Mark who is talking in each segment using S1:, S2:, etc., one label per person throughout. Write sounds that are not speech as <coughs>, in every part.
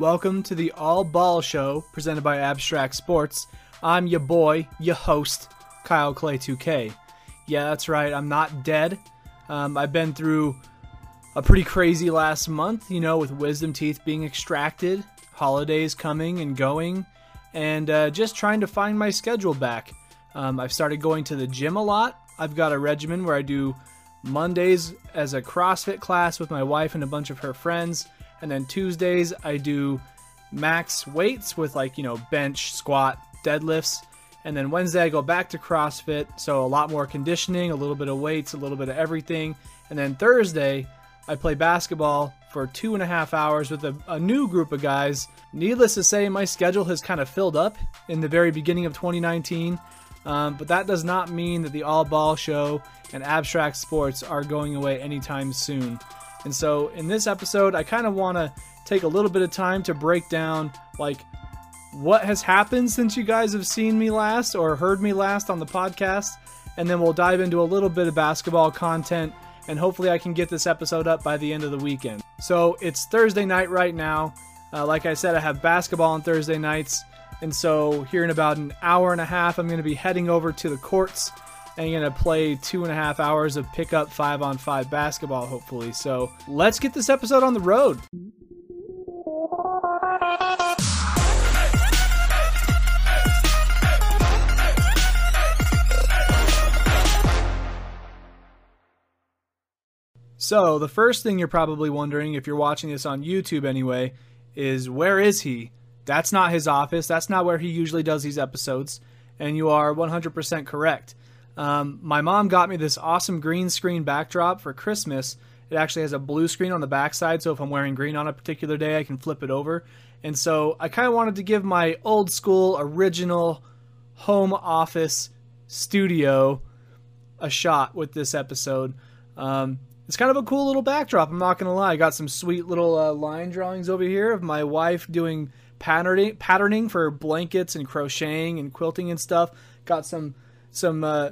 S1: Welcome to the All Ball Show presented by Abstract Sports. I'm your boy, your host, Kyle Clay 2K. Yeah, that's right, I'm not dead. Um, I've been through a pretty crazy last month, you know, with wisdom teeth being extracted, holidays coming and going, and uh, just trying to find my schedule back. Um, I've started going to the gym a lot. I've got a regimen where I do Mondays as a CrossFit class with my wife and a bunch of her friends. And then Tuesdays, I do max weights with like, you know, bench, squat, deadlifts. And then Wednesday, I go back to CrossFit. So a lot more conditioning, a little bit of weights, a little bit of everything. And then Thursday, I play basketball for two and a half hours with a, a new group of guys. Needless to say, my schedule has kind of filled up in the very beginning of 2019. Um, but that does not mean that the All Ball Show and Abstract Sports are going away anytime soon. And so in this episode, I kind of want to take a little bit of time to break down like what has happened since you guys have seen me last or heard me last on the podcast. And then we'll dive into a little bit of basketball content. And hopefully, I can get this episode up by the end of the weekend. So it's Thursday night right now. Uh, like I said, I have basketball on Thursday nights. And so, here in about an hour and a half, I'm going to be heading over to the courts and going to play two and a half hours of pickup five on five basketball, hopefully. So, let's get this episode on the road. So, the first thing you're probably wondering, if you're watching this on YouTube anyway, is where is he? That's not his office. That's not where he usually does these episodes. And you are 100% correct. Um, my mom got me this awesome green screen backdrop for Christmas. It actually has a blue screen on the backside, so if I'm wearing green on a particular day, I can flip it over. And so I kind of wanted to give my old school, original home office studio a shot with this episode. Um, it's kind of a cool little backdrop. I'm not gonna lie. I got some sweet little uh, line drawings over here of my wife doing patterning patterning for blankets and crocheting and quilting and stuff. Got some some uh,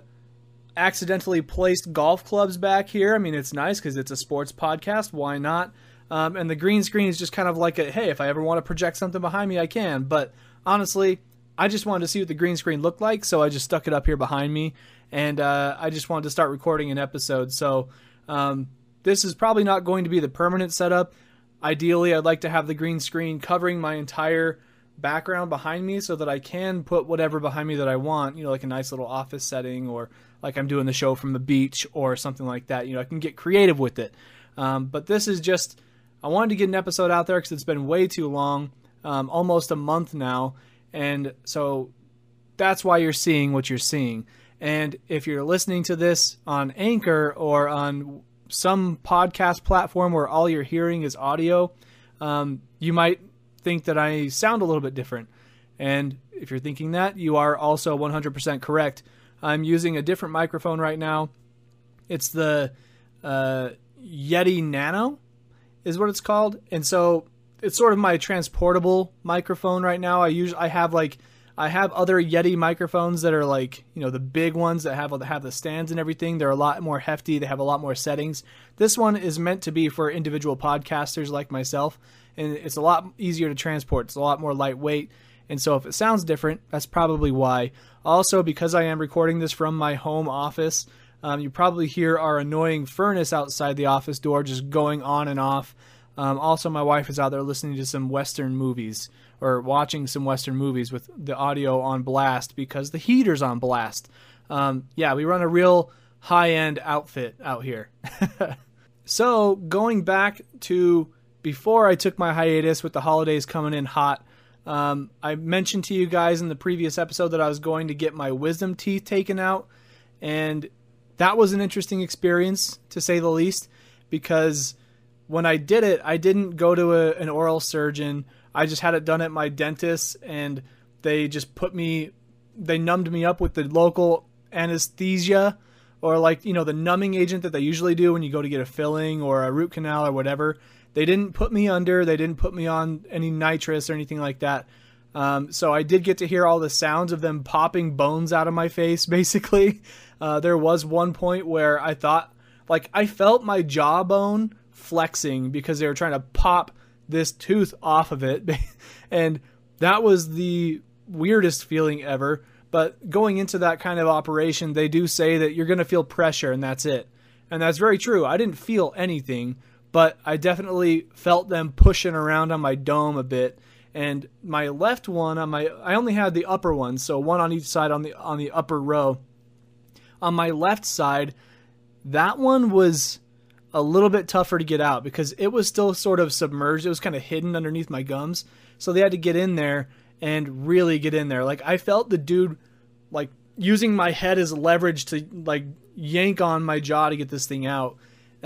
S1: accidentally placed golf clubs back here. I mean, it's nice because it's a sports podcast. Why not? Um, and the green screen is just kind of like a hey, if I ever want to project something behind me, I can. But honestly, I just wanted to see what the green screen looked like, so I just stuck it up here behind me, and uh, I just wanted to start recording an episode. So um, this is probably not going to be the permanent setup. Ideally, I'd like to have the green screen covering my entire background behind me so that I can put whatever behind me that I want, you know, like a nice little office setting or like I'm doing the show from the beach or something like that. You know, I can get creative with it. Um, but this is just, I wanted to get an episode out there because it's been way too long, um, almost a month now. And so that's why you're seeing what you're seeing. And if you're listening to this on Anchor or on some podcast platform where all you're hearing is audio, um, you might think that I sound a little bit different. And if you're thinking that, you are also 100% correct. I'm using a different microphone right now. It's the uh, Yeti Nano, is what it's called. And so it's sort of my transportable microphone right now. I usually I have like I have other Yeti microphones that are like, you know, the big ones that have have the stands and everything. They're a lot more hefty. They have a lot more settings. This one is meant to be for individual podcasters like myself, and it's a lot easier to transport. It's a lot more lightweight. And so if it sounds different, that's probably why. Also, because I am recording this from my home office, um, you probably hear our annoying furnace outside the office door just going on and off. Um, also, my wife is out there listening to some Western movies or watching some Western movies with the audio on blast because the heater's on blast. Um, yeah, we run a real high end outfit out here. <laughs> so, going back to before I took my hiatus with the holidays coming in hot, um, I mentioned to you guys in the previous episode that I was going to get my wisdom teeth taken out, and that was an interesting experience to say the least because when I did it, I didn't go to a, an oral surgeon I just had it done at my dentist, and they just put me, they numbed me up with the local anesthesia or like you know the numbing agent that they usually do when you go to get a filling or a root canal or whatever. They didn't put me under. They didn't put me on any nitrous or anything like that. Um, so I did get to hear all the sounds of them popping bones out of my face. <laughs> Basically, uh, there was one point where I thought, like, I felt my jawbone flexing because they were trying to pop this tooth off of it. <laughs> and that was the weirdest feeling ever. But going into that kind of operation, they do say that you're going to feel pressure and that's it. And that's very true. I didn't feel anything, but I definitely felt them pushing around on my dome a bit. And my left one on my I only had the upper one, so one on each side on the on the upper row. On my left side, that one was a little bit tougher to get out because it was still sort of submerged. It was kind of hidden underneath my gums. So they had to get in there and really get in there. Like I felt the dude like using my head as leverage to like yank on my jaw to get this thing out.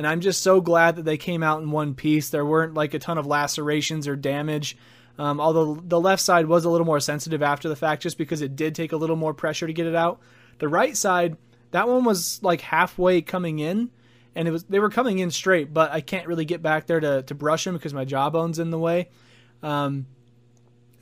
S1: And I'm just so glad that they came out in one piece. There weren't like a ton of lacerations or damage. Um, although the left side was a little more sensitive after the fact, just because it did take a little more pressure to get it out. The right side, that one was like halfway coming in, and it was they were coming in straight, but I can't really get back there to to brush them because my jawbone's in the way. Um,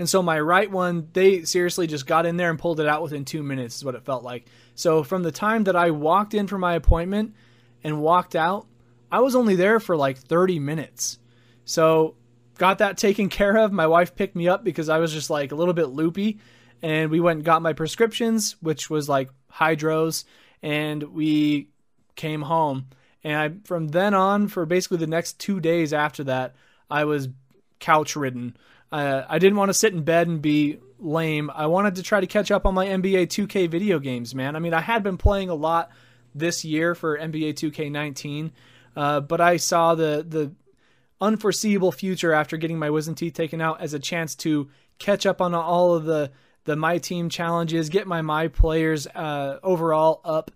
S1: and so my right one, they seriously just got in there and pulled it out within two minutes, is what it felt like. So from the time that I walked in for my appointment and walked out, I was only there for like 30 minutes. So got that taken <laughs> care of. My wife picked me up because I was just like a little bit loopy. And we went and got my prescriptions, which was like hydros, and we came home. And I, from then on, for basically the next two days after that, I was couch ridden. Uh, I didn't want to sit in bed and be lame. I wanted to try to catch up on my NBA 2K video games, man. I mean, I had been playing a lot this year for NBA 2K19, uh, but I saw the the unforeseeable future after getting my wisdom teeth taken out as a chance to catch up on all of the the my team challenges, get my my players uh, overall up,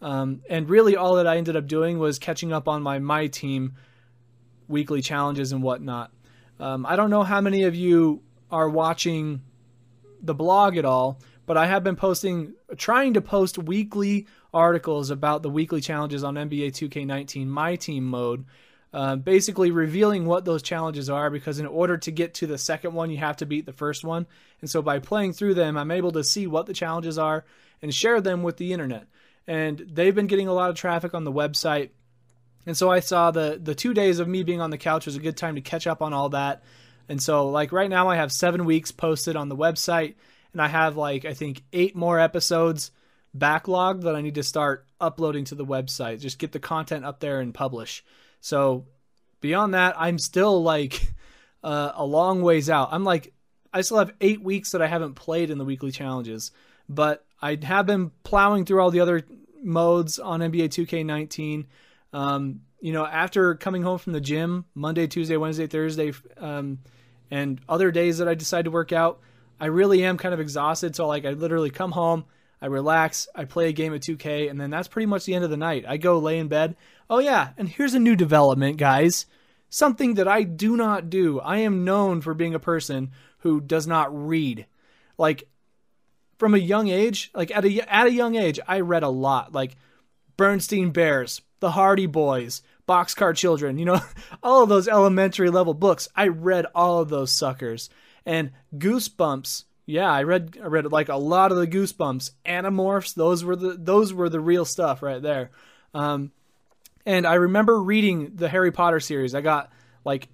S1: um, and really all that I ended up doing was catching up on my my team weekly challenges and whatnot. Um, I don't know how many of you are watching the blog at all, but I have been posting, trying to post weekly articles about the weekly challenges on NBA 2K19 My Team mode. Uh, basically revealing what those challenges are because in order to get to the second one you have to beat the first one and so by playing through them i'm able to see what the challenges are and share them with the internet and they've been getting a lot of traffic on the website and so I saw the the two days of me being on the couch was a good time to catch up on all that. And so like right now I have seven weeks posted on the website, and I have like I think eight more episodes backlogged that I need to start uploading to the website. Just get the content up there and publish. So beyond that, I'm still like <laughs> uh, a long ways out. I'm like I still have eight weeks that I haven't played in the weekly challenges, but I have been plowing through all the other modes on NBA 2K19. Um, you know, after coming home from the gym Monday, Tuesday, Wednesday, Thursday, um, and other days that I decide to work out, I really am kind of exhausted. So like, I literally come home, I relax, I play a game of 2K, and then that's pretty much the end of the night. I go lay in bed. Oh yeah, and here's a new development, guys. Something that I do not do. I am known for being a person who does not read. Like from a young age, like at a at a young age, I read a lot. Like Berenstain Bears, the Hardy Boys, Boxcar Children, you know, <laughs> all of those elementary level books. I read all of those suckers. And Goosebumps, yeah, I read I read like a lot of the Goosebumps, Animorphs, those were the those were the real stuff right there. Um, and I remember reading the Harry Potter series. I got like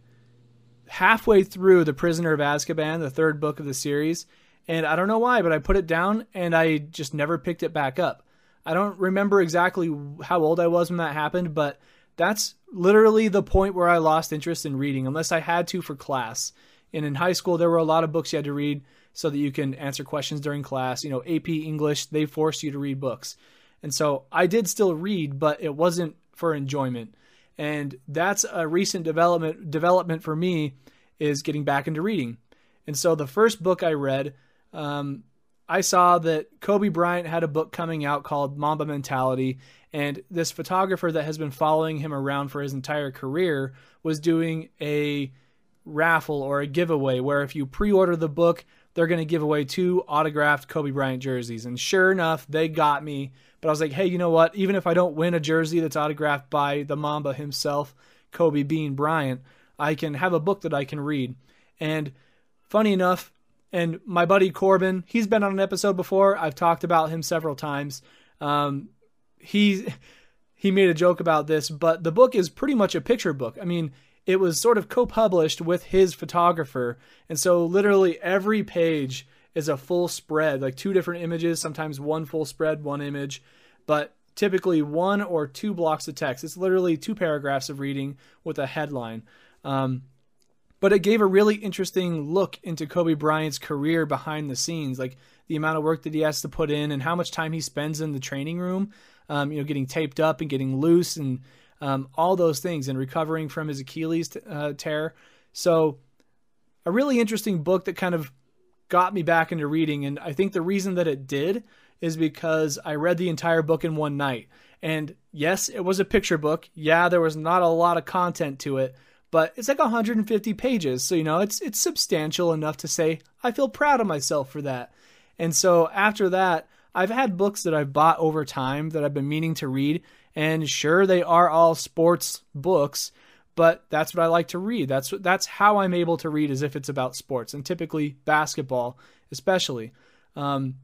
S1: halfway through The Prisoner of Azkaban, the third book of the series, and I don't know why, but I put it down and I just never picked it back up. I don't remember exactly how old I was when that happened, but that's literally the point where I lost interest in reading, unless I had to for class. And in high school, there were a lot of books you had to read so that you can answer questions during class. You know, AP English, they force you to read books. And so I did still read, but it wasn't for enjoyment. And that's a recent development development for me is getting back into reading. And so the first book I read, um, I saw that Kobe Bryant had a book coming out called Mamba Mentality, and this photographer that has been following him around for his entire career was doing a raffle or a giveaway where if you pre order the book, they're going to give away two autographed Kobe Bryant jerseys. And sure enough, they got me. But I was like, hey, you know what? Even if I don't win a jersey that's autographed by the Mamba himself, Kobe Bean Bryant, I can have a book that I can read. And funny enough, and my buddy Corbin, he's been on an episode before. I've talked about him several times. Um, he <laughs> he made a joke about this, but the book is pretty much a picture book. I mean, it was sort of co-published with his photographer, and so literally every page is a full spread, like two different images, sometimes one full spread, one image, but typically one or two blocks of text. It's literally two paragraphs of reading with a headline. Um, but it gave a really interesting look into Kobe Bryant's career behind the scenes, like the amount of work that he has to put in and how much time he spends in the training room, um, you know, getting taped up and getting loose and um, all those things and recovering from his Achilles t- uh, tear. So, a really interesting book that kind of got me back into reading. And I think the reason that it did is because I read the entire book in one night. And yes, it was a picture book. Yeah, there was not a lot of content to it, but it's like 150 pages. So, you know, it's it's substantial enough to say I feel proud of myself for that. And so after that, I've had books that I've bought over time that I've been meaning to read, and sure they are all sports books, but that's what I like to read. That's that's how I'm able to read as if it's about sports, and typically basketball, especially. Um,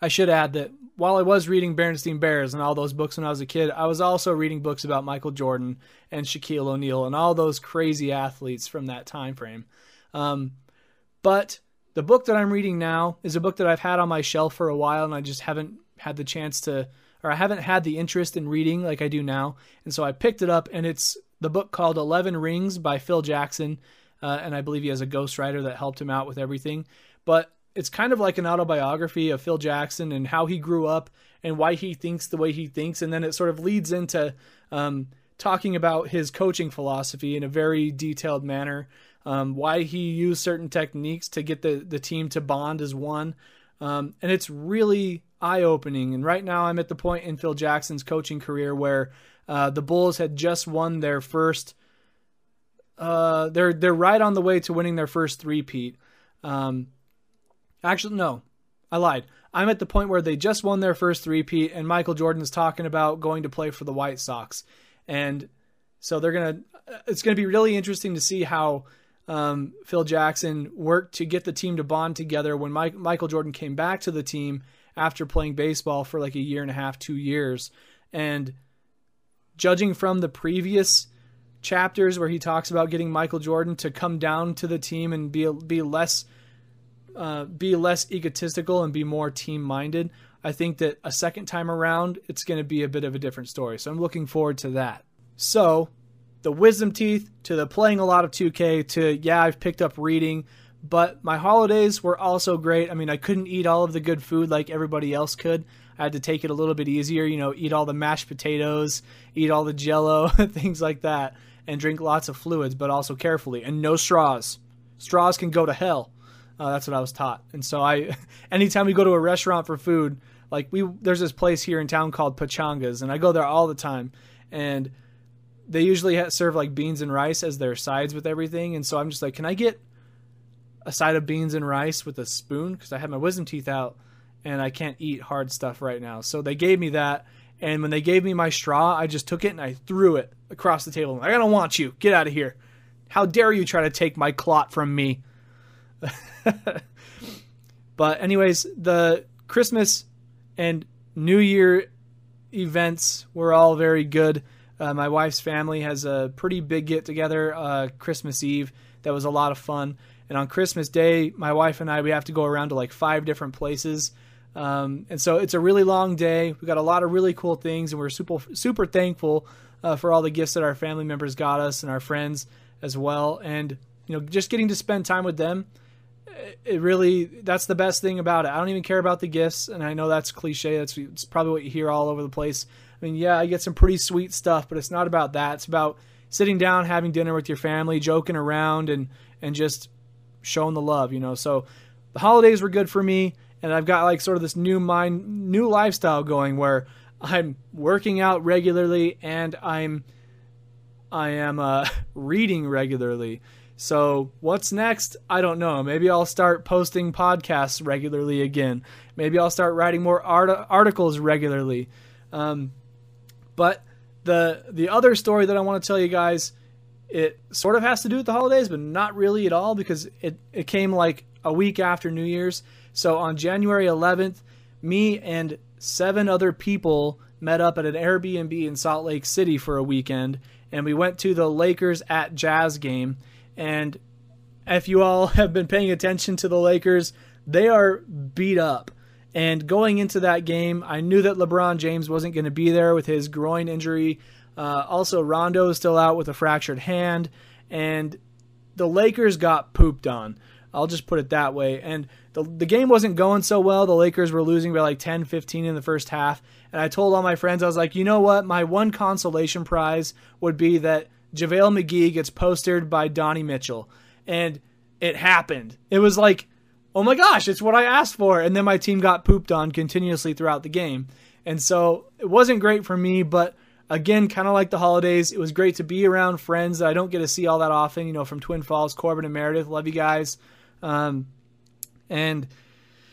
S1: I should add that while I was reading Berenstain Bears and all those books when I was a kid, I was also reading books about Michael Jordan and Shaquille O'Neal and all those crazy athletes from that time frame. Um, but the book that I'm reading now is a book that I've had on my shelf for a while and I just haven't had the chance to, or I haven't had the interest in reading like I do now. And so I picked it up and it's the book called 11 Rings by Phil Jackson. Uh, and I believe he has a ghostwriter that helped him out with everything. But it's kind of like an autobiography of Phil Jackson and how he grew up and why he thinks the way he thinks, and then it sort of leads into um, talking about his coaching philosophy in a very detailed manner, um, why he used certain techniques to get the the team to bond as one, um, and it's really eye opening. And right now, I'm at the point in Phil Jackson's coaching career where uh, the Bulls had just won their first. Uh, they're they're right on the way to winning their first three-peat. Um, Actually, no, I lied. I'm at the point where they just won their first three-peat, and Michael Jordan's talking about going to play for the White Sox, and so they're gonna. It's gonna be really interesting to see how um, Phil Jackson worked to get the team to bond together when Mike, Michael Jordan came back to the team after playing baseball for like a year and a half, two years, and judging from the previous chapters where he talks about getting Michael Jordan to come down to the team and be be less uh, be less egotistical and be more team minded. I think that a second time around, it's going to be a bit of a different story. So I'm looking forward to that. So, the wisdom teeth to the playing a lot of 2K to, yeah, I've picked up reading, but my holidays were also great. I mean, I couldn't eat all of the good food like everybody else could. I had to take it a little bit easier, you know, eat all the mashed potatoes, eat all the jello, <laughs> things like that, and drink lots of fluids, but also carefully. And no straws. Straws can go to hell. Uh, that's what I was taught. And so I, <laughs> anytime we go to a restaurant for food, like we, there's this place here in town called Pachangas, and I go there all the time. And they usually serve like beans and rice as their sides with everything. And so I'm just like, can I get a side of beans and rice with a spoon? Because I have my wisdom teeth out and I can't eat hard stuff right now. So they gave me that. And when they gave me my straw, I just took it and I threw it across the table. I don't want you. Get out of here. How dare you try to take my clot from me? <laughs> but anyways, the Christmas and New Year events were all very good. Uh, my wife's family has a pretty big get together uh, Christmas Eve that was a lot of fun. And on Christmas Day, my wife and I we have to go around to like five different places. Um, and so it's a really long day. We got a lot of really cool things, and we're super super thankful uh, for all the gifts that our family members got us and our friends as well. And you know, just getting to spend time with them it really that's the best thing about it. I don't even care about the gifts, and I know that's cliche. That's it's probably what you hear all over the place. I mean, yeah, I get some pretty sweet stuff, but it's not about that. It's about sitting down, having dinner with your family, joking around, and and just showing the love. You know, so the holidays were good for me, and I've got like sort of this new mind, new lifestyle going where I'm working out regularly and I'm I am uh, <laughs> reading regularly. So, what's next? I don't know. Maybe I'll start posting podcasts regularly again. Maybe I'll start writing more art- articles regularly. Um, but the the other story that I want to tell you guys, it sort of has to do with the holidays, but not really at all because it it came like a week after New Year's. So on January 11th, me and seven other people met up at an Airbnb in Salt Lake City for a weekend, and we went to the Lakers at Jazz game. And if you all <laughs> have been paying attention to the Lakers, they are beat up. And going into that game, I knew that LeBron James wasn't going to be there with his groin injury. Uh, also, Rondo is still out with a fractured hand. And the Lakers got pooped on. I'll just put it that way. And the, the game wasn't going so well. The Lakers were losing by like 10, 15 in the first half. And I told all my friends, I was like, you know what? My one consolation prize would be that JaVale McGee gets postered by Donnie Mitchell. And it happened. It was like, oh my gosh, it's what I asked for. And then my team got pooped on continuously throughout the game. And so it wasn't great for me, but again, kind of like the holidays, it was great to be around friends that I don't get to see all that often, you know, from Twin Falls, Corbin and Meredith. Love you guys. Um, and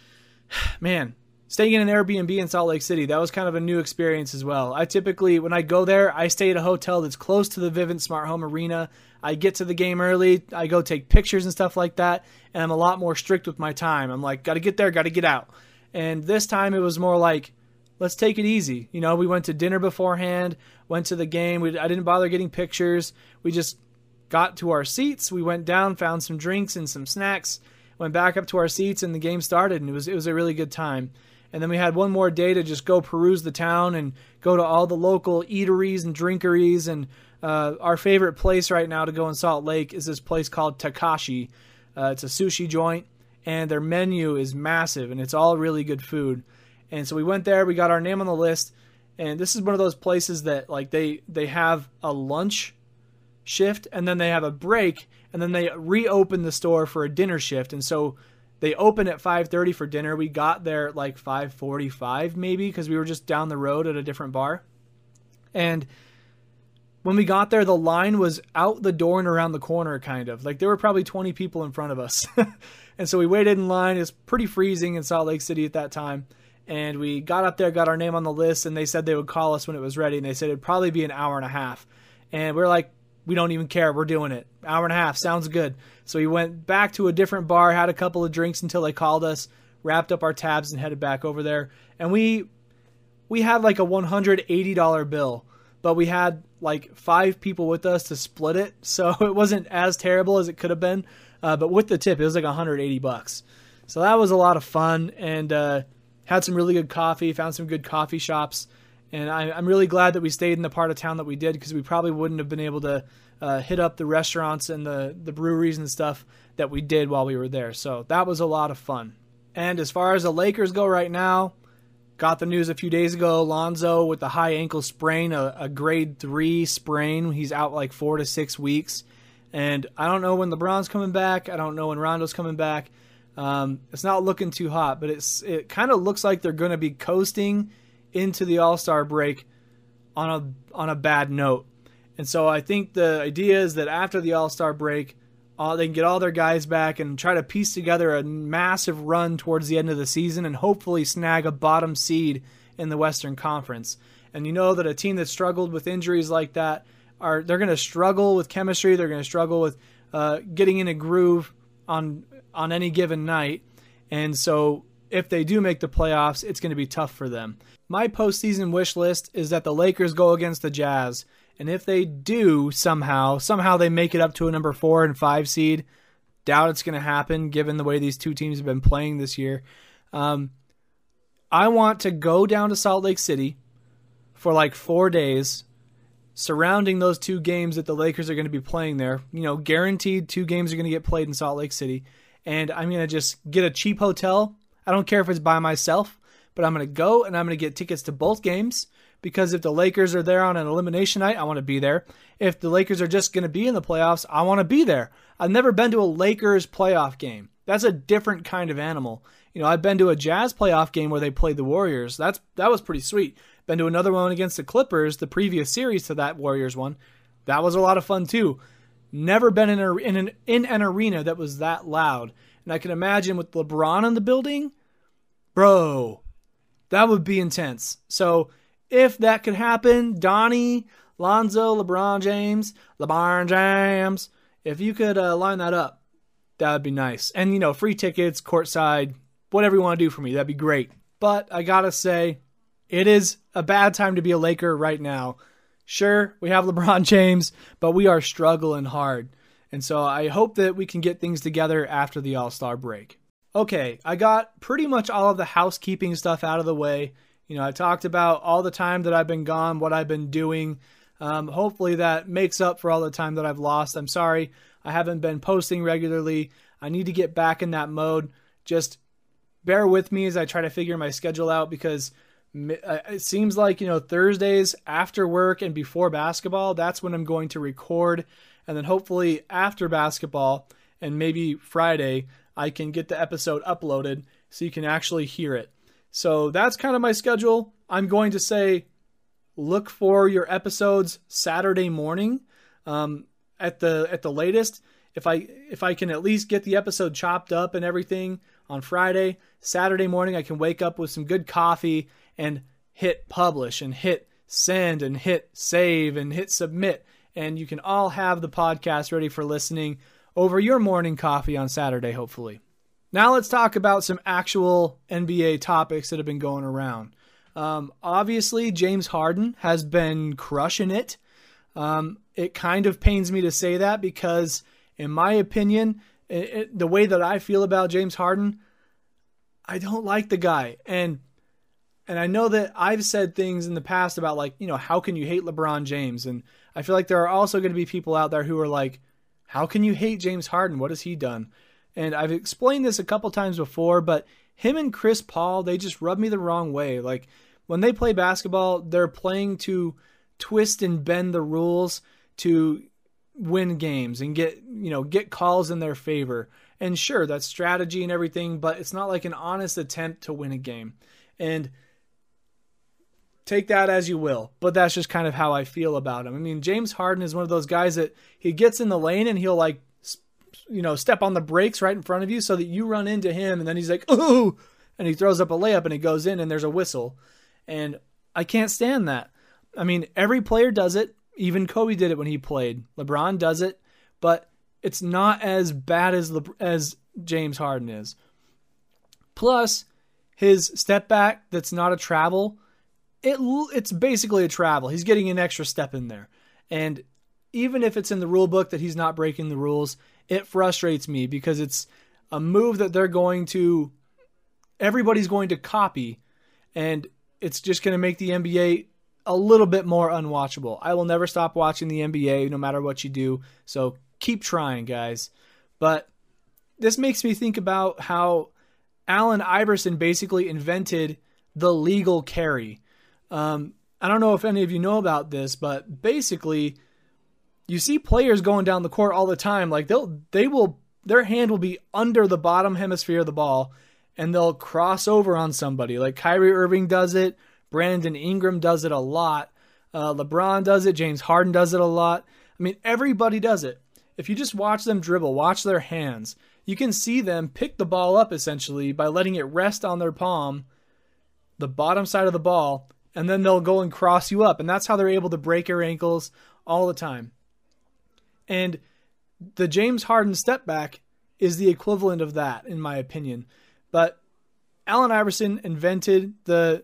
S1: <sighs> man, staying in an Airbnb in Salt Lake City, that was kind of a new experience as well. I typically, when I go there, I stay at a hotel that's close to the Vivint Smart Home Arena. I get to the game early, I go take pictures and stuff like that, and I'm a lot more strict with my time. I'm like, gotta get there, gotta get out. And this time it was more like, let's take it easy. You know, we went to dinner beforehand, went to the game. We, I didn't bother getting pictures. We just got to our seats. We went down, found some drinks and some snacks, went back up to our seats, and the game started. And it was it was a really good time. And then we had one more day to just go peruse the town and go to all the local eateries and drinkeries. And uh, our favorite place right now to go in Salt Lake is this place called Takashi. Uh, it's a sushi joint, and their menu is massive, and it's all really good food. And so we went there, we got our name on the list, and this is one of those places that like they they have a lunch shift and then they have a break and then they reopen the store for a dinner shift. And so they open at 5:30 for dinner. We got there at like 5:45 maybe because we were just down the road at a different bar. And when we got there, the line was out the door and around the corner, kind of. Like there were probably 20 people in front of us. <laughs> and so we waited in line. It's pretty freezing in Salt Lake City at that time and we got up there, got our name on the list, and they said they would call us when it was ready, and they said it'd probably be an hour and a half. And we are like, we don't even care, we're doing it. Hour and a half sounds good. So we went back to a different bar, had a couple of drinks until they called us, wrapped up our tabs, and headed back over there. And we we had like a $180 bill, but we had like five people with us to split it, <laughs> so it wasn't as terrible as it could have been. Uh, but with the tip, it was like 180 bucks. So that was a lot of fun, and uh, had some really good coffee, found some good coffee shops, and I, am really glad that we stayed in the part of town that we did because we probably wouldn't have been able to uh, hit up the restaurants and the the breweries and stuff that we did while we were there. So that was a lot of fun. And as far as the Lakers go right now, got the news a few days ago. Lonzo with the high ankle sprain, a, a grade three sprain. He's out like four to six weeks. And I don't know when LeBron's coming back. I don't know when Rondo's coming back. Um, it's not looking too hot, but it's it kind of looks like they're going to be coasting into the All Star break on a on a bad note. And so I think the idea is that after the All Star break, uh, they can get all their guys back and try to piece together a massive run towards the end of the season and hopefully snag a bottom seed in the Western Conference. And you know that a team that struggled with injuries like that are they're going to struggle with chemistry. They're going to struggle with uh, getting in a groove on on any given night. And so if they do make the playoffs, it's going to be tough for them. My postseason wish list is that the Lakers go against the Jazz. And if they do somehow, somehow they make it up to a number four and five seed, doubt it's going to happen given the way these two teams have been playing this year. Um, I want to go down to Salt Lake City for like four days surrounding those two games that the Lakers are going to be playing there. You know, guaranteed two games are going to get played in Salt Lake City and I'm going to just get a cheap hotel. I don't care if it's by myself, but I'm going to go and I'm going to get tickets to both games because if the Lakers are there on an elimination night, I want to be there. If the Lakers are just going to be in the playoffs, I want to be there. I've never been to a Lakers playoff game. That's a different kind of animal. You know, I've been to a Jazz playoff game where they played the Warriors. That's that was pretty sweet. Been to another one against the Clippers, the previous series to that Warriors one. That was a lot of fun too. Never been in, a, in an in an arena that was that loud. And I can imagine with LeBron in the building, bro, that would be intense. So if that could happen, Donnie, Lonzo, LeBron James, LeBron James, if you could uh, line that up, that would be nice. And you know, free tickets, courtside, whatever you want to do for me, that'd be great. But I gotta say, it is a bad time to be a Laker right now. Sure, we have <laughs> LeBron James, but we are struggling hard. And so I hope that we can get things together after the All Star break. Okay, I got pretty much all of the housekeeping stuff out of the way. You know, I talked about all the time that I've been gone, what I've been doing. Um, hopefully, that makes up for all the time that I've lost. I'm sorry I haven't been posting regularly. I need to get back in that mode. Just bear with me as I try to figure my schedule out because uh, it seems like, you know, Thursdays after work and before basketball, that's when I'm going to record. And then hopefully after basketball and maybe Friday, I can get the episode uploaded so you can actually hear it. So that's kind of my schedule. I'm going to say look for your episodes Saturday morning um, at the at the latest. If I if I can at least get the episode chopped up and everything on Friday, Saturday morning I can wake up with some good coffee and hit publish and hit send and hit save and hit submit and you can all have the podcast ready for listening over your morning coffee on Saturday hopefully. Now let's talk about some actual NBA topics that have been going around. Um, obviously, James Harden has been crushing it. Um, it kind of pains me to say that because, in my opinion, it, it, the way that I feel about James Harden, I don't like the guy. And and I know that I've said things in the past about like, you know, how can you hate LeBron James? And I feel like there are also going to be people out there who are like, how can you hate James Harden? What has he done? And I've explained this a couple times before, but him and Chris Paul, they just rub me the wrong way. Like when they play basketball, they're playing to twist and bend the rules to win games and get, you know, get calls in their favor. And sure, that's strategy and everything, but it's not like an honest attempt to win a game. And take that as you will, but that's just kind of how I feel about him. I mean, James Harden is one of those guys that he gets in the lane and he'll like you know, step on the brakes right in front of you so that you run into him and then he's like, "Ooh!" and he throws up a layup and he goes in and there's a whistle. And I can't stand that. I mean, every player does it. Even Kobe did it when he played. LeBron does it, but it's not as bad as Le- as James Harden is. Plus, his step back that's not a travel, it it's basically a travel. He's getting an extra step in there. And even if it's in the rule book that he's not breaking the rules, it frustrates me because it's a move that they're going to everybody's going to copy and it's just going to make the NBA a little bit more unwatchable. I will never stop watching the NBA no matter what you do. So keep trying, guys. But this makes me think about how Allen Iverson basically invented the legal carry. Um, I don't know if any of you know about this, but basically, you see players going down the court all the time. Like they'll they will their hand will be under the bottom hemisphere of the ball and they'll cross over on somebody. Like Kyrie Irving does it, Brandon Ingram does it a lot, uh, LeBron does it, James Harden does it a lot. I mean, everybody does it. If you just watch them dribble, watch their hands, you can see them pick the ball up essentially by letting it rest on their palm, the bottom side of the ball, and then they'll go and cross you up. And that's how they're able to break your ankles all the time. And the James Harden step back is the equivalent of that, in my opinion. But Allen Iverson invented the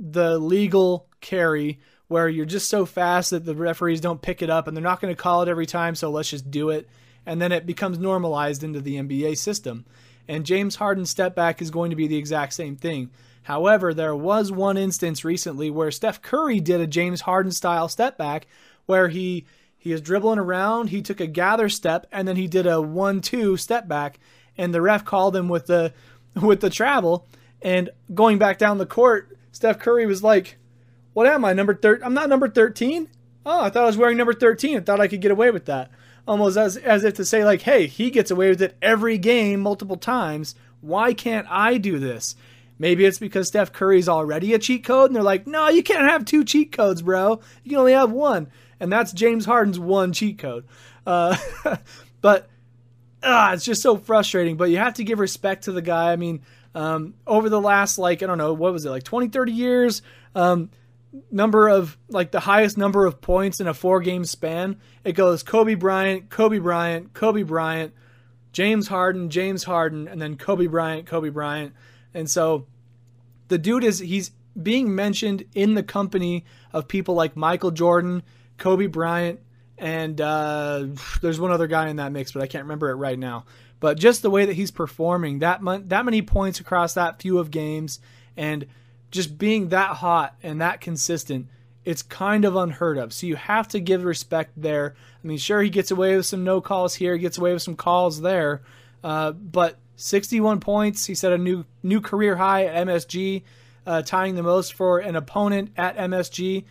S1: the legal carry where you're just so fast that the referees don't pick it up and they're not going to call it every time, so let's just do it. And then it becomes normalized into the NBA system. And James Harden's step back is going to be the exact same thing. However, there was one instance recently where Steph Curry did a James Harden style step back where he he was dribbling around. He took a gather step and then he did a one-two step back, and the ref called him with the with the travel. And going back down the court, Steph Curry was like, "What am I? Number third? I'm not number 13. Oh, I thought I was wearing number 13. I thought I could get away with that." Almost as as if to say like, "Hey, he gets away with it every game, multiple times. Why can't I do this?" Maybe it's because Steph Curry's already a cheat code, and they're like, "No, you can't have two cheat codes, bro. You can only have one." and that's James Harden's one cheat code. Uh, <laughs> but uh, it's just so frustrating. But you have to give respect to the guy. I mean, um, over the last like I don't know what was it like 20, 30 years, um, number of like the highest number of points in a four game span. It goes Kobe Bryant, Kobe Bryant, Kobe Bryant, James Harden, James Harden, and then Kobe Bryant, Kobe Bryant. And so the dude is he's being mentioned in the company of people like Michael Jordan, Kobe Bryant, and uh, there's one other guy in that mix, but I can't remember it right now. But just the way that he's performing, that that many points across that few of games, and just being that hot and that consistent, it's kind of unheard of. So you have to give respect there. I mean, sure, he gets away with some no calls here, he gets away with some calls there, uh, but 61 points. He set a new new career high at MSG, uh, tying the most for an opponent at MSG.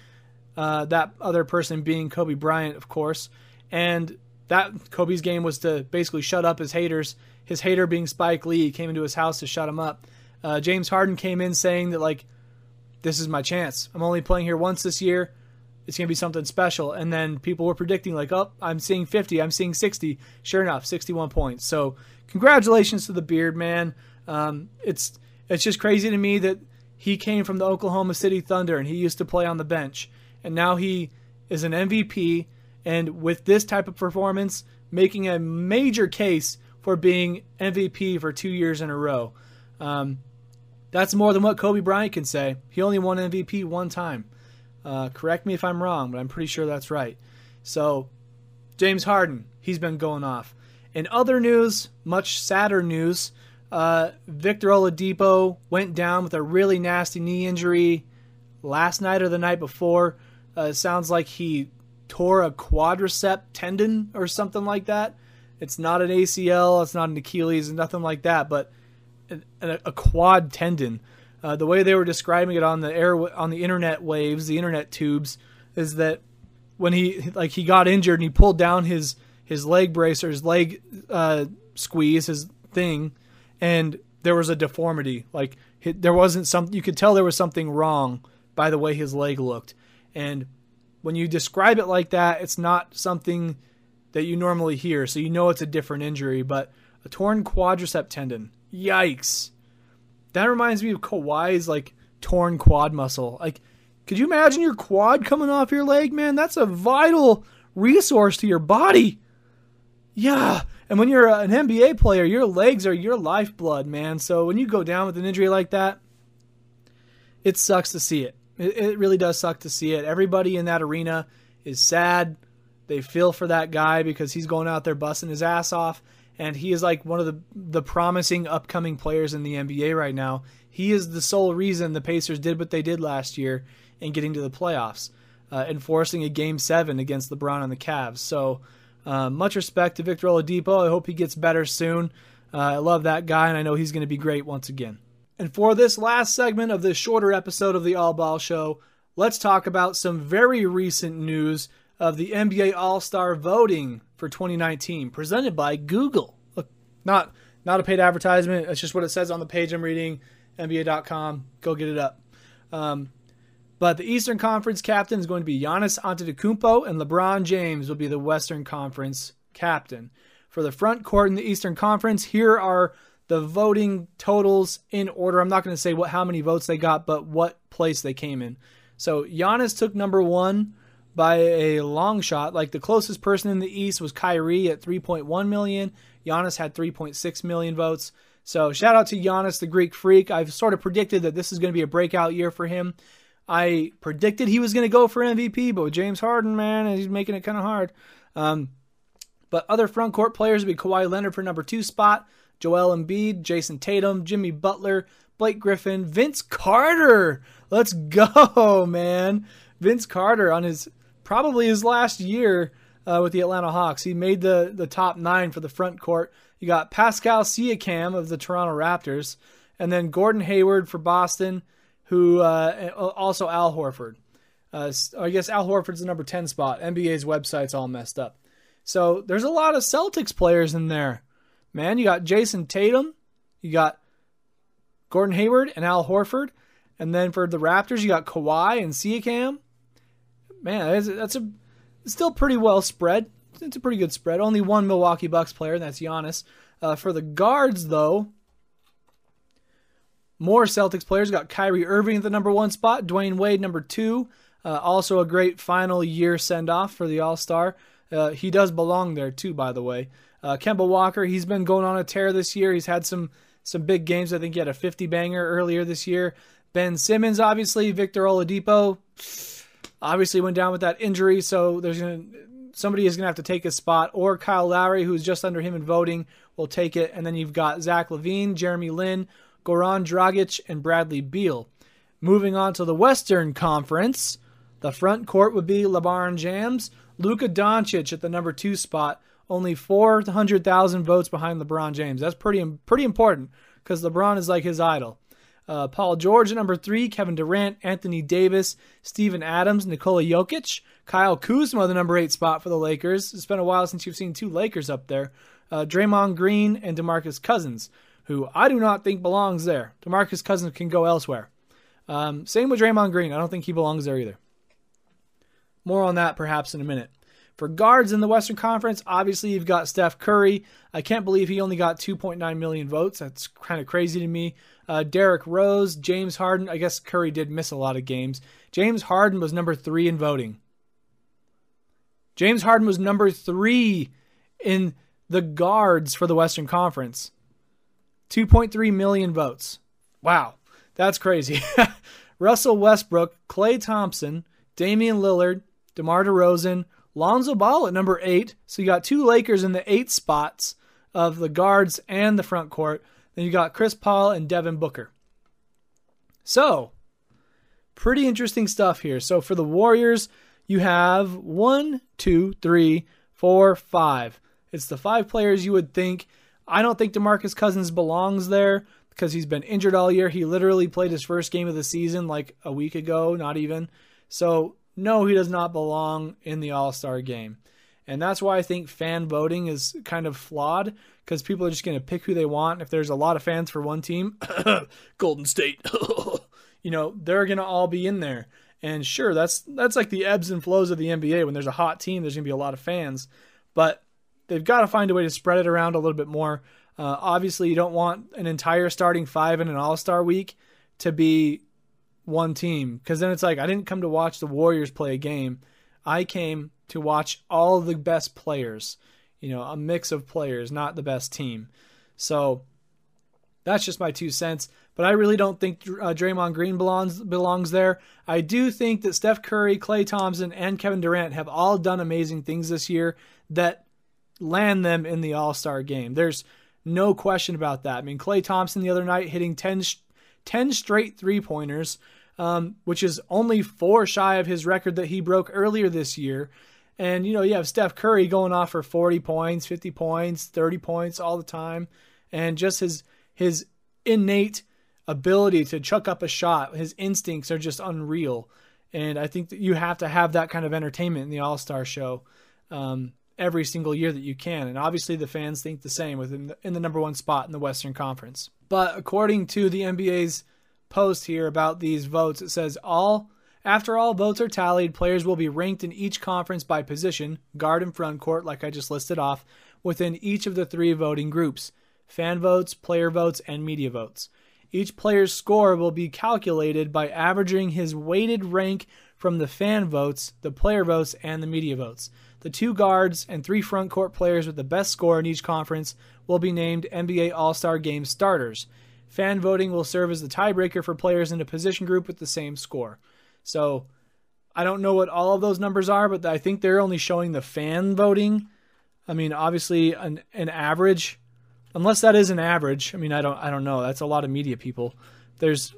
S1: Uh, that other person being Kobe Bryant, of course, and that Kobe's game was to basically shut up his haters. His hater being Spike Lee came into his house to shut him up. Uh, James Harden came in saying that like, this is my chance. I'm only playing here once this year. It's gonna be something special. And then people were predicting like, oh, I'm seeing 50. I'm seeing 60. Sure enough, 61 points. So congratulations to the beard man. Um, it's it's just crazy to me that he came from the Oklahoma City Thunder and he used to play on the bench, and now he is an MVP. And with this type of performance, making a major case for being MVP for two years in a row. Um, that's more than what Kobe Bryant can say. He only won MVP one time. Uh, correct me if I'm wrong, but I'm pretty sure that's right. So, James Harden, he's been going off. In other news, much sadder news, uh, Victor Oladipo went down with a really nasty knee injury last night or the night before. Uh, sounds like he tore a quadricep tendon or something like that. It's not an ACL, it's not an Achilles, nothing like that, but a, a quad tendon. Uh, the way they were describing it on the air on the internet waves, the internet tubes, is that when he like he got injured and he pulled down his his leg brace his leg uh, squeeze, his thing, and there was a deformity. Like there wasn't some, you could tell there was something wrong by the way his leg looked. And when you describe it like that, it's not something that you normally hear, so you know it's a different injury. But a torn quadricep tendon, yikes! That reminds me of Kawhi's like torn quad muscle. Like, could you imagine your quad coming off your leg, man? That's a vital resource to your body. Yeah. And when you're an NBA player, your legs are your lifeblood, man. So when you go down with an injury like that, it sucks to see it. It, it really does suck to see it. Everybody in that arena is sad. They feel for that guy because he's going out there busting his ass off. And he is like one of the the promising upcoming players in the NBA right now. He is the sole reason the Pacers did what they did last year in getting to the playoffs, uh, enforcing a game seven against LeBron and the Cavs. So uh, much respect to Victor Oladipo. I hope he gets better soon. Uh, I love that guy, and I know he's going to be great once again. And for this last segment of this shorter episode of the All Ball Show, let's talk about some very recent news of the NBA All Star voting for 2019, presented by Google. Look, not not a paid advertisement. It's just what it says on the page I'm reading. NBA.com. Go get it up. Um, but the Eastern Conference captain is going to be Giannis Antetokounmpo, and LeBron James will be the Western Conference captain. For the front court in the Eastern Conference, here are the voting totals in order. I'm not going to say what how many votes they got, but what place they came in. So Giannis took number one by a long shot. Like the closest person in the East was Kyrie at 3.1 million. Giannis had 3.6 million votes. So shout out to Giannis, the Greek freak. I've sort of predicted that this is going to be a breakout year for him. I predicted he was going to go for MVP, but with James Harden, man, he's making it kind of hard. Um, but other front court players would be Kawhi Leonard for number two spot, Joel Embiid, Jayson Tatum, Jimmy Butler, Blake Griffin, Vince Carter. Let's <laughs> go, man. Vince Carter on his probably his last year uh, with the Atlanta Hawks. He made the the top nine for the front court. You got Pascal Siakam of the Toronto Raptors, and then Gordon Hayward for Boston who uh, also Al Horford. Uh, I guess Al Horford's the number 10 spot. NBA's website's all messed up. So there's a lot of Celtics players in there. Man, you got Jayson Tatum, you got Gordon Hayward and Al Horford. And then for the Raptors, you got Kawhi and Siakam. Man, that's, that's a still pretty well spread. It's a pretty good spread. Only one Milwaukee Bucks player, and that's Giannis. Uh, for the guards, though, more Celtics players got Kyrie Irving at the number one spot, Dwyane Wade number two. Uh, also a great final year send off for the All Star. Uh, he does belong there too, by the way. Uh, Kemba Walker, he's been going on a tear this year. He's had some some big games. I think he had a 50 banger earlier this year. Ben Simmons, obviously. Victor Oladipo, obviously went down with that injury, so there's gonna somebody is gonna have to take his spot. Or Kyle Lowry, who's just under him in voting, will take it. And then you've got Zach LaVine, Jeremy Lin, Goran Dragic, and Bradley Beal. Moving on to the Western Conference, the front court would be LeBron James, Luka Doncic at the number two spot, only 400,000 votes behind LeBron James. That's pretty pretty important because LeBron is like his idol. Uh, Paul George at number three, Kevin Durant, Anthony Davis, Steven Adams, Nikola Jokic, Kyle Kuzma, the number eight spot for the Lakers. It's been a while since you've seen two Lakers up there. Uh, Draymond Green and DeMarcus Cousins, who I do not think belongs there. DeMarcus Cousins can go elsewhere. Um, same with Draymond Green. I don't think he belongs there either. More on that perhaps in a minute. For guards in the Western Conference, obviously you've got Steph Curry. I can't believe he only got 2.9 million votes. That's kind of crazy to me. Uh, Derrick Rose, James Harden. I guess Curry did miss a lot of games. James Harden was number three in voting. James Harden was number three in the guards for the Western Conference. 2.3 million votes. Wow, that's crazy. <laughs> Russell Westbrook, Klay Thompson, Damian Lillard, DeMar DeRozan, Lonzo Ball at number eight. So you got two Lakers in the eight spots of the guards and the front court. Then you got Chris Paul and Devin Booker. So, pretty interesting stuff here. So for the Warriors, you have one, two, three, four, five. It's the five players you would think. I don't think DeMarcus Cousins belongs there because he's been injured all year. He literally played his first game of the season like a week ago, not even. So no, he does not belong in the All Star game. And that's why I think fan voting is kind of flawed because people are just going to pick who they want. If there's a lot of fans for one team, <coughs> Golden State, <laughs> you know, they're going to all be in there. And sure, that's that's like the ebbs and flows of the NBA. When there's a hot team, there's going to be a lot of fans, but they've got to find a way to spread it around a little bit more. Uh, obviously, you don't want an entire starting five in an All Star week to be one team because then it's like I didn't come to watch the Warriors play a game. I came to watch all the best players, you know, a mix of players, not the best team. So that's just my two cents. But I really don't think uh, Draymond Green belongs belongs there. I do think that Steph Curry, Klay Thompson, and Kevin Durant have all done amazing things this year that land them in the All Star game. There's no question about that. I mean, Klay Thompson the other night hitting 10, 10 straight three pointers um, which is only four shy of his record that he broke earlier this year. And, you know, you have Steph Curry going off for 40 points, 50 points, 30 points all the time. And just his, his innate ability to chuck up a shot, his instincts are just unreal. And I think that you have to have that kind of entertainment in the All Star show um, every single year that you can. And obviously, the fans think the same within in the number one spot in the Western Conference. But according to the NBA's post here about these votes. It says all after all votes are tallied, players will be ranked in each conference by position, guard and front court, like I just listed off, within each of the three voting groups fan votes, player votes, and media votes. Each player's score will be calculated by averaging his weighted rank from the fan votes, the player votes, and the media votes. The two guards and three front court players with the best score in each conference will be named NBA All Star Game starters. Fan voting will serve as the tiebreaker for players in a position group with the same score. So I don't know what all of those numbers are, but I think they're only showing the fan voting. I mean, obviously an an average, unless that is an average. I mean, I don't I don't know. That's a lot of media people. There's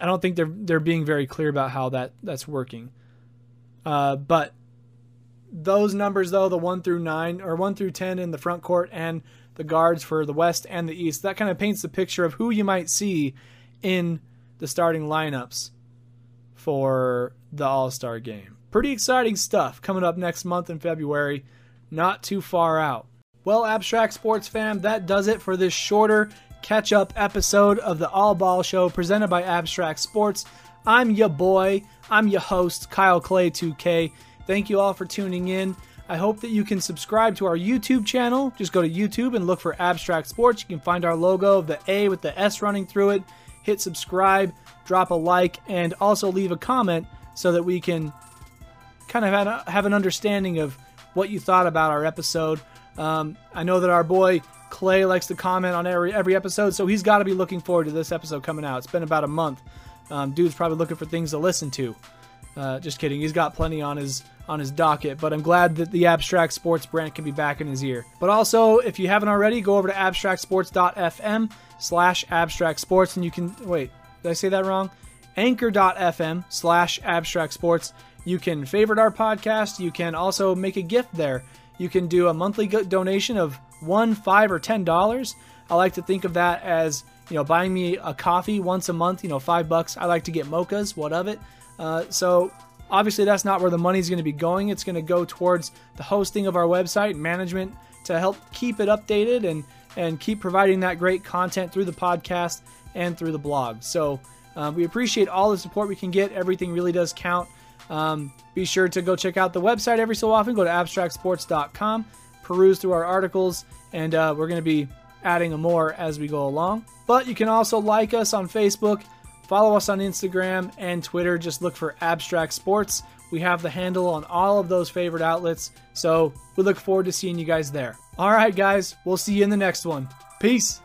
S1: I don't think they're they're being very clear about how that that's working. Uh, but those numbers though, the one through nine or one through ten in the front court and the guards for the West and the East. That kind of paints the picture of who you might see in the starting lineups for the All Star game. Pretty exciting stuff coming up next month in February, not too far out. Well, Abstract Sports fam, that does it for this shorter catch up episode of the All Ball Show presented by Abstract Sports. I'm your boy, I'm your host, Kyle Clay 2K. Thank you all for tuning in. I hope that you can subscribe to our YouTube channel. Just go to YouTube and look for Abstract Sports. You can find our logo of the A with the S running through it. Hit subscribe, drop a like, and also leave a comment so that we can kind of have an understanding of what you thought about our episode. Um, I know that our boy Clay likes to comment on every every episode, so he's got to be looking forward to this episode coming out. It's been about a month. Um, dude's probably looking for things to listen to. Uh, just kidding. He's got plenty on his on his docket, but I'm glad that the Abstract Sports brand can be back in his ear. But also, if you haven't already, go over to abstractsports.fm slash abstract sports, and you can wait. Did I say that wrong? Anchor.fm slash abstract sports. You can favorite our podcast. You can also make a gift there. You can do a monthly donation of one, five, or ten dollars. I like to think of that as you know buying me a coffee once a month. You know, five bucks. I like to get mochas. What of it? Uh, so obviously that's not where the money's going to be going. It's going to go towards the hosting of our website, management to help keep it updated and and keep providing that great content through the podcast and through the blog. So uh, we appreciate all the support we can get. Everything really does count. Um, be sure to go check out the website every so often. Go to abstractsports.com, peruse through our articles, and uh, we're going to be adding more as we go along. But you can also like us on Facebook, follow us on Instagram and Twitter. Just look for Abstract Sports. We have the handle on all of those favorite outlets. So we look forward to seeing you guys there. All right, guys, we'll see you in the next one. Peace.